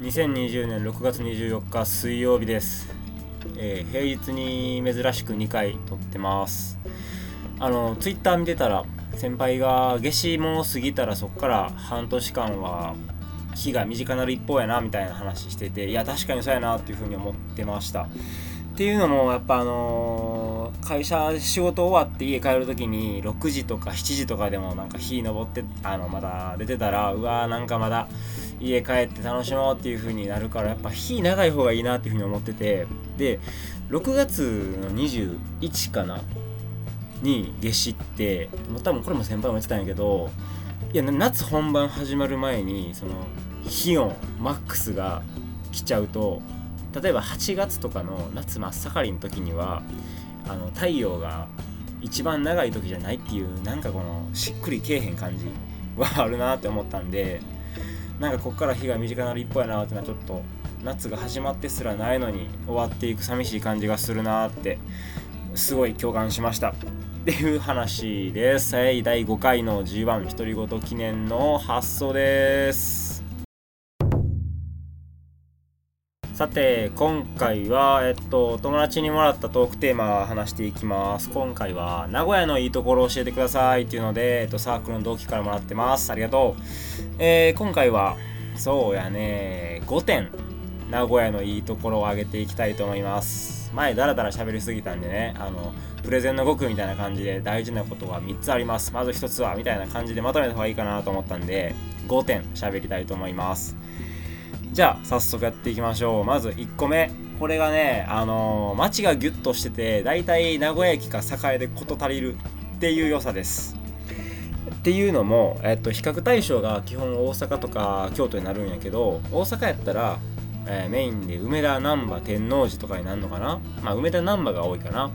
2020年6月24日水曜日です、えー平日に珍しく2回撮ってます。あのツイッター見てたら先輩が夏至も過ぎたらそっから半年間は日が短なる一方やなみたいな話してていや確かにそうやなっていうふうに思ってました。っていうのもやっぱあのー会社仕事終わって家帰る時に6時とか7時とかでもなんか日昇ってあのまだ出てたらうわーなんかまだ家帰って楽しもうっていう風になるからやっぱ日長い方がいいなっていう風に思ってて。で6月の21かなに夏至ってもう多分これも先輩も言ってたんやけどいや夏本番始まる前にその気温マックスが来ちゃうと例えば8月とかの夏真っ盛りの時にはあの太陽が一番長い時じゃないっていうなんかこのしっくりけえへん感じはあるなって思ったんでなんかここから日が短くなる一歩やなってのはちょっと夏が始まってすらないのに終わっていく寂しい感じがするなってすごい共感しました。っていう話です。はい第5回の G1 独り言記念の発想です。さて今回は、えっと、友達にもらったトークテーマを話していきます。今回は名古屋のいいところを教えてくださいっていうので、えっと、サークルの同期からもらってます。ありがとう、えー今回はそうやね5点名古屋のいいところを挙げていきたいと思います。前ダラダラ喋りすぎたんでねあのプレゼンの5区みたいな感じで大事なことが3つあります。まず1つはみたいな感じでまとめた方がいいかなと思ったんで5点喋りたいと思います。じゃあ早速やっていきましょう。まず1個目。これがねあのー街がギュッとしててだいたい名古屋駅か栄で事足りるっていう良さです。っていうのも、えっと、比較対象が基本大阪とか京都になるんやけど大阪やったら、えーメインで梅田難波天王寺とかになるのかな。まあ梅田難波が多いかな。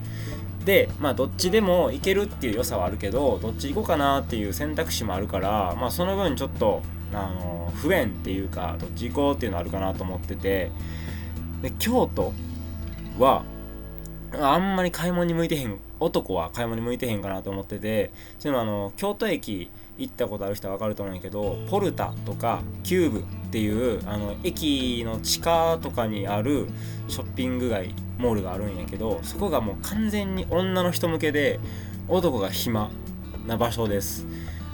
でまあどっちでも行けるっていう良さはあるけどどっち行こうかなっていう選択肢もあるからまあその分ちょっとあの不便っていうかどっち行こうっていうのあるかなと思っててで京都はあんまり買い物に向いてへん男は買い物に向いてへんかなと思っててっていうのはあの京都駅行ったことある人は分かると思うんやけどポルタとかキューブっていうあの駅の地下とかにあるショッピング街モールがあるんやけどそこがもう完全に女の人向けで男が暇な場所です。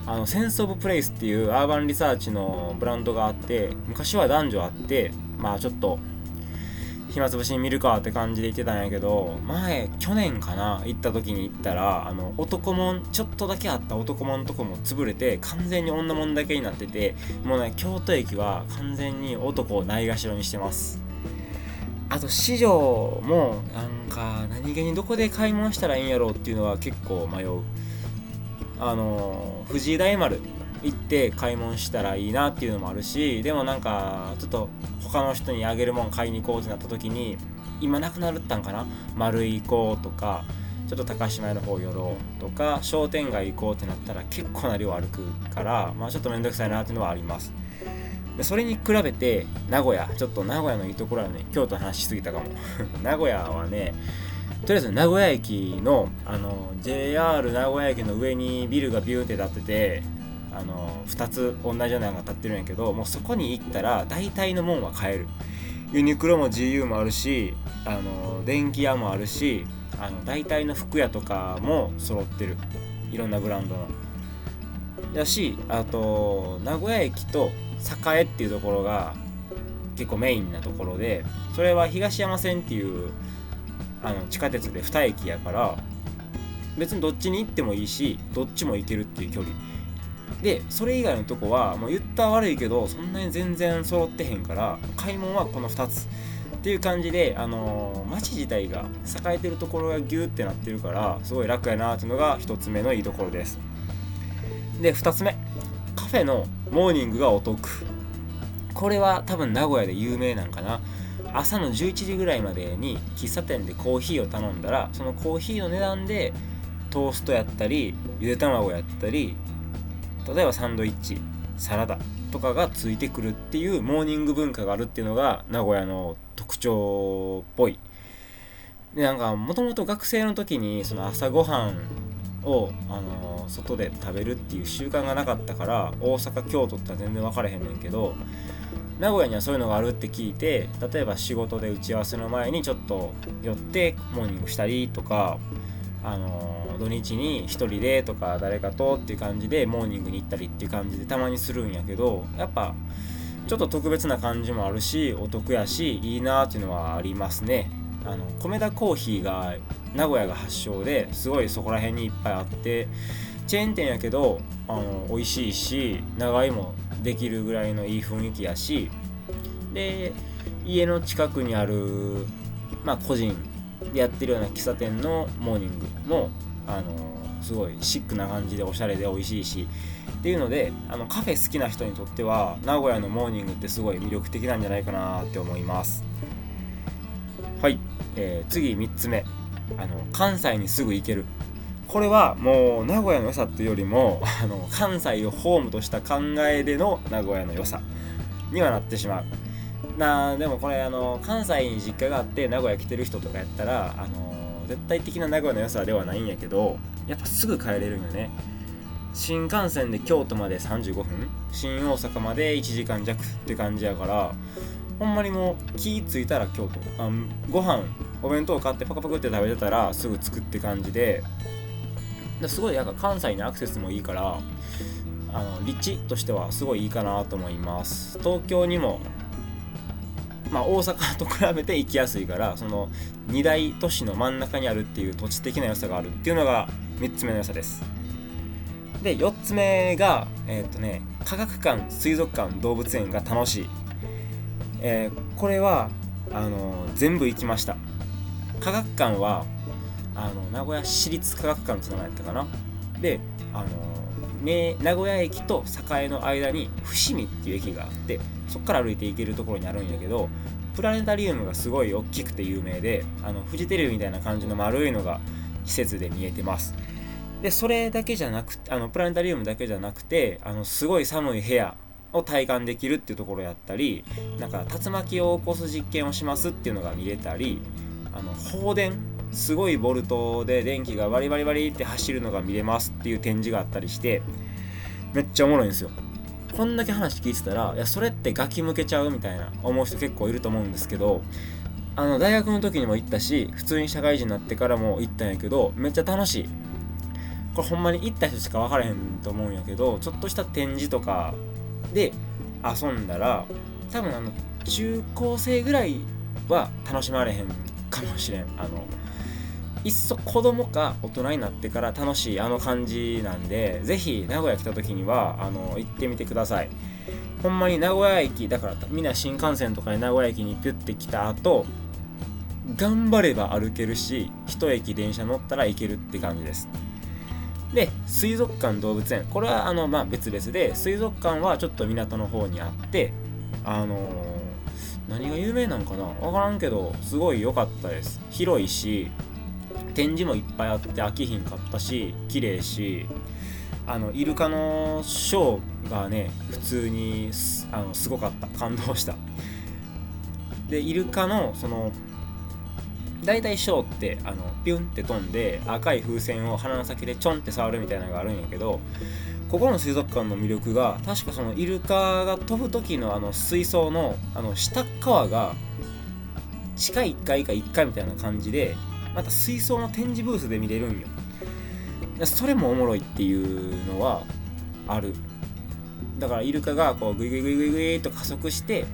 あの SENSE OF PLACE っていう URBAN RESEARCH のブランドがあって昔は男女あってまあちょっと暇つぶしに見るかって感じで言ってたんやけど前去年かな行った時に行ったらあの男もんちょっとだけあった男もんとこも潰れて完全に女もんだけになっててもうね京都駅は完全に男をないがしろにしてます。あと市場もなんか何気にどこで買い物したらいいんやろうっていうのは結構迷う。あの藤井大丸行って買い物したらいいなっていうのもあるしでもなんかちょっと他の人にあげるもん買いに行こうってなった時に今なくなるったんかな？丸井行こうとかちょっと高島屋の方寄ろうとか商店街行こうってなったら結構な量歩くからまあちょっと面倒くさいなっていうのはあります。でそれに比べて名古屋ちょっと名古屋のいいところはね京都の話しすぎたかも。名古屋はねとりあえず名古屋駅のあの JR 名古屋駅の上にビルがビューって立っててあの2つ同じようなのが立ってるんやけどもうそこに行ったら大体のもんは買える。ユニクロも GU もあるしあの電気屋もあるしあの大体の服屋とかも揃ってる。いろんなブランドの。やしあと名古屋駅と栄っていうところが結構メインなところでそれは東山線っていうあの地下鉄で2駅やから別にどっちに行ってもいいしどっちも行けるっていう距離。でそれ以外のとこはもう言ったら悪いけどそんなに全然揃ってへんから買い物はこの2つ。っていう感じで、あのー街自体が栄えてるところがギューってなってるからすごい楽やなっていうのが1つ目のいいところです。で2つ目。カフェのモーニングがお得。これは多分名古屋で有名なんかな。朝の11時ぐらいまでに喫茶店でコーヒーを頼んだらそのコーヒーの値段でトーストやったりゆで卵やったり例えばサンドイッチサラダとかがついてくるっていうモーニング文化があるっていうのが名古屋の特徴っぽい。でなんかもともと学生の時にその朝ごはんを、あの外で食べるっていう習慣がなかったから大阪京都っては全然分からへんねんけど名古屋にはそういうのがあるって聞いて例えば仕事で打ち合わせの前にちょっと寄ってモーニングしたりとかあの土日に1人でとか誰かとっていう感じでモーニングに行ったりっていう感じでたまにするんやけどやっぱちょっと特別な感じもあるしお得やしいいなっていうのはありますね。あの米田コーヒーが名古屋が発祥ですごいそこら辺にいっぱいあってチェーン店やけどあの美味しいし長いもできるぐらいのいい雰囲気やしで家の近くにある、まあ、個人でやってるような喫茶店のモーニングもあのすごいシックな感じでおしゃれで美味しいしっていうのであのカフェ好きな人にとっては名古屋のモーニングってすごい魅力的なんじゃないかなって思います。はい、えー、次3つ目。あの関西にすぐ行ける。これはもう名古屋の良さっていうよりもあの関西をホームとした考えでの名古屋の良さにはなってしまう。なでもこれあの関西に実家があって名古屋来てる人とかやったらあの絶対的な名古屋の良さではないんやけどやっぱすぐ帰れるんよね。新幹線で京都まで35分。新大阪まで1時間弱って感じやからほんまにもう気付いたら京都。あご飯お弁当買ってパクパクって食べてたらすぐ着くって感じですごいなんか関西にアクセスもいいからあの立地としてはすごいいいかなと思います。東京にもまあ、大阪と比べて行きやすいからその2大都市の真ん中にあるっていう土地的な良さがあるっていうのが3つ目の良さです。で4つ目がえー、っとね科学館水族館動物園が楽しい、えー、これはあの全部行きました。科学館はあの名古屋市立科学館って名前やったかな。であの名古屋駅と栄の間に伏見っていう駅があってそこから歩いて行けるところにあるんやけどプラネタリウムがすごい大きくて有名であのフジテレビみたいな感じの丸いのが施設で見えてます。でそれだけじゃなくあのプラネタリウムだけじゃなくてあのすごい寒い部屋を体感できるっていうところやったりなんか竜巻を起こす実験をしますっていうのが見れたりあの放電すごいボルトで電気がバリバリバリって走るのが見れますっていう展示があったりしてめっちゃおもろいんですよ。こんだけ話聞いてたらいやそれってガキ向けちゃうみたいな思う人結構いると思うんですけどあの大学の時にも行ったし普通に社会人になってからも行ったんやけどめっちゃ楽しい。これほんまに行った人しか分からへんと思うんやけどちょっとした展示とかで遊んだら多分あの中高生ぐらいは楽しまれへんかもしれん。あのいっそ子供か大人になってから楽しいあの感じなんで是非名古屋来た時にはあの行ってみてください。ほんまに名古屋駅だからみんな新幹線とかで名古屋駅にピュッて来た後頑張れば歩けるし一駅電車乗ったら行けるって感じです。で水族館動物園。これはあの、まあ、別々で水族館はちょっと港の方にあってあのー、何が有名なんかな？分からんけどすごい良かったです。広いし展示もいっぱいあって飽きひんかったし綺麗しあのイルカのショーがね普通にあのすごかった。感動した。でイルカのその大体ショーってあのピュンって飛んで赤い風船を鼻の先でちょんって触るみたいなのがあるんやけどここの水族館の魅力が確かそのイルカが飛ぶ時のあの水槽のあの下側が地下1階か1階みたいな感じでまた水槽の展示ブースで見れるんよ。それもおもろいっていうのはある。だからイルカがこうグイグイグイグイグイと加速して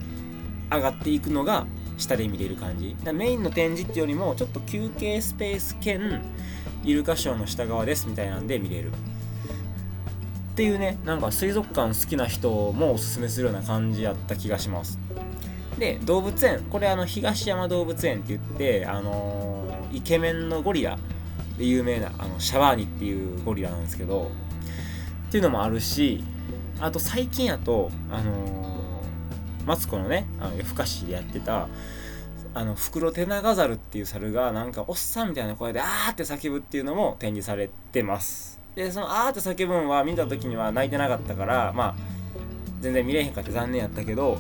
上がっていくのが下で見れる感じ。メインの展示ってよりもちょっと休憩スペース兼イルカショーの下側ですみたいなんで見れる。っていうねなんか水族館好きな人もおすすめするような感じやった気がします。で動物園。これあの東山動物園って言ってあのーイケメンのゴリラで有名なあのシャワーニっていうゴリラなんですけどっていうのもあるしあと最近やとあのー、マツコのねあの夜更かしでやってたあのフクロテナガザルっていう猿がなんかおっさんみたいな声であーって叫ぶっていうのも展示されてます。でそのあーって叫ぶんは見た時には泣いてなかったからまあ全然見れへんかって残念やったけど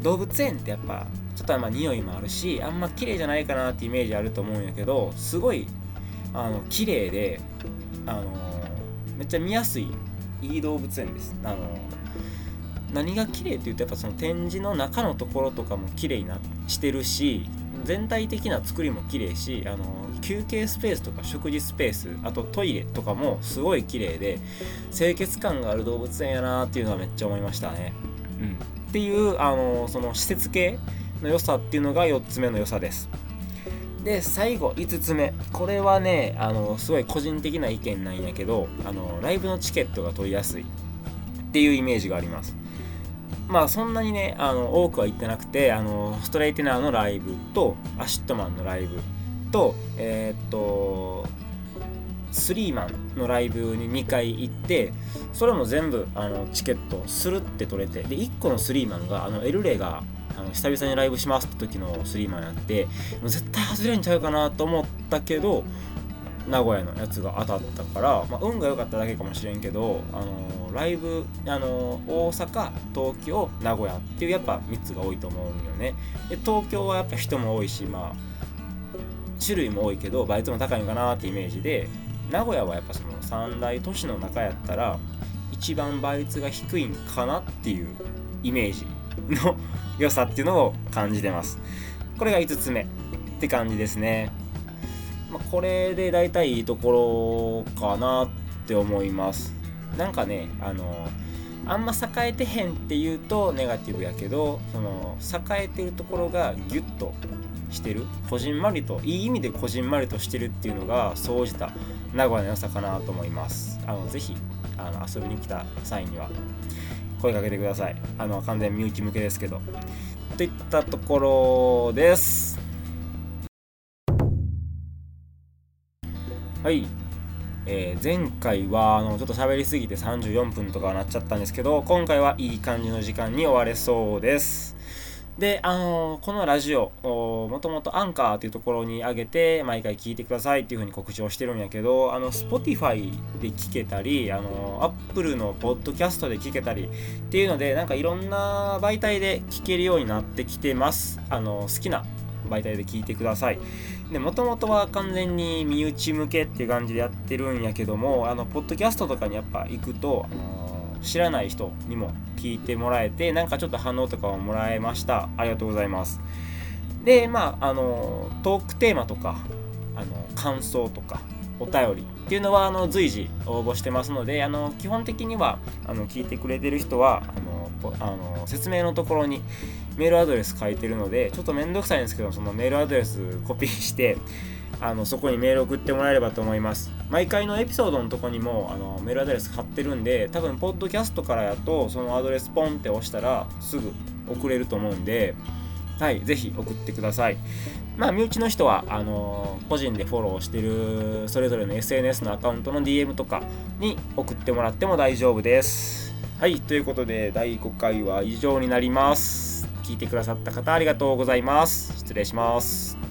動物園ってやっぱちょっとまあ匂いもあるしあんま綺麗じゃないかなってイメージあると思うんやけどすごいあの綺麗であのめっちゃ見やすいいい動物園ですあの何が綺麗って言うとやっぱその展示の中のところとかも綺麗になしてるし全体的な作りも綺麗しあの休憩スペースとか食事スペースあとトイレとかもすごい綺麗で清潔感がある動物園やなっていうのはめっちゃ思いましたね。うん、っていうあのその施設系の良さっていうのが4つ目の良さです。で最後5つ目。これはねあのすごい個人的な意見なんやけどあのライブのチケットが取りやすい。っていうイメージがあります。まあそんなにねあの多くは行ってなくてあのストレイテナーのライブと ACIDMAN のライブとえー、っとスリーマンのライブに2回行ってそれも全部あのチケットするって取れてで1個のスリーマンがあのエルレがの久々にライブしますって時のスリーマンやっても絶対外れんちゃうかなと思ったけど名古屋のやつが当たったから、まあ、運が良かっただけかもしれんけど、あのライブ、あの大阪東京名古屋っていうやっぱ3つが多いと思うんよね。で東京はやっぱ人も多いしまあ種類も多いけど倍率も高いのかなってイメージで名古屋はやっぱその三大都市の中やったら一番倍率が低いんかなっていうイメージの良さっていうのを感じてます。これが5つ目って感じですね、まあ、これで大体いいところかなって思います。なんかねあのあんま栄えてへんっていうとネガティブやけどその栄えてるところがギュッとしてるこじんまりといい意味でこじんまりとしてるっていうのが総じた名古屋の良さかなと思います。あのぜひあの遊びに来た際には。声かけてください。あの完全身内向けですけど。といったところです。はい、えー、前回はあのちょっと喋りすぎて34分とかなっちゃったんですけど今回はいい感じの時間に終われそうです。で、あの、このラジオ、もともとアンカーというところに上げて、毎回聞いてくださいっていうふうに告知をしてるんやけど、あの、Spotify で聞けたり、あの、Apple のポッドキャストで聞けたりっていうので、なんかいろんな媒体で聞けるようになってきてます。あの、好きな媒体で聞いてください。で、もともとは完全に身内向けっていう感じでやってるんやけども、あの、ポッドキャストとかにやっぱ行くと、あの知らない人にも聞いてもらえてなんかちょっと反応とかをもらえました。ありがとうございます。でまああのトークテーマとかあの感想とかお便りっていうのはあの随時応募してますのであの基本的にはあの聞いてくれてる人はあのあの説明のところにメールアドレス書いてるのでちょっとめんどくさいんですけどそのメールアドレスコピーしてあのそこにメール送ってもらえればと思います。毎回のエピソードのとこにもあのメールアドレス貼ってるんで多分ポッドキャストからやとそのアドレスポンって押したらすぐ送れると思うんではいぜひ送ってください。まあ身内の人はあの個人でフォローしてるそれぞれの SNS のアカウントの DM とかに送ってもらっても大丈夫です。はいということで第5回は以上になります。聞いてくださった方ありがとうございます。失礼します。